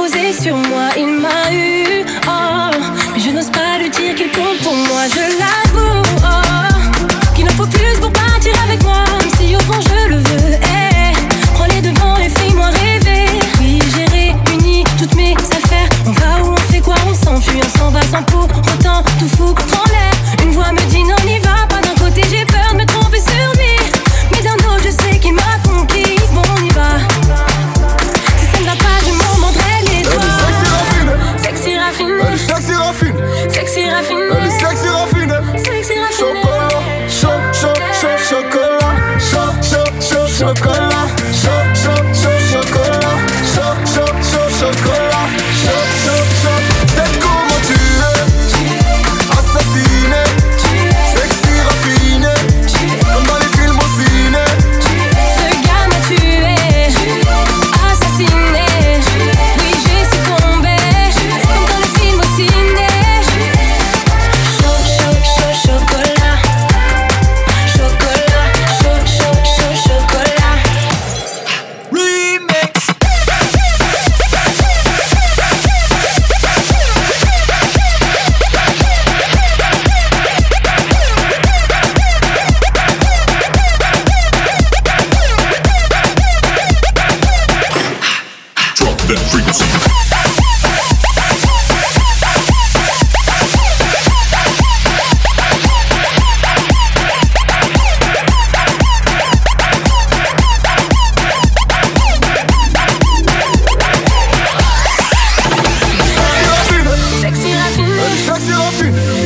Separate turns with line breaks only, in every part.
posé sur moi, il m'a eu. Oh, mais je n'ose pas lui dire qu'il compte pour moi. me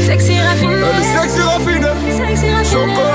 Sexy
raffine,
sexy
raffine,
sexy
raffine,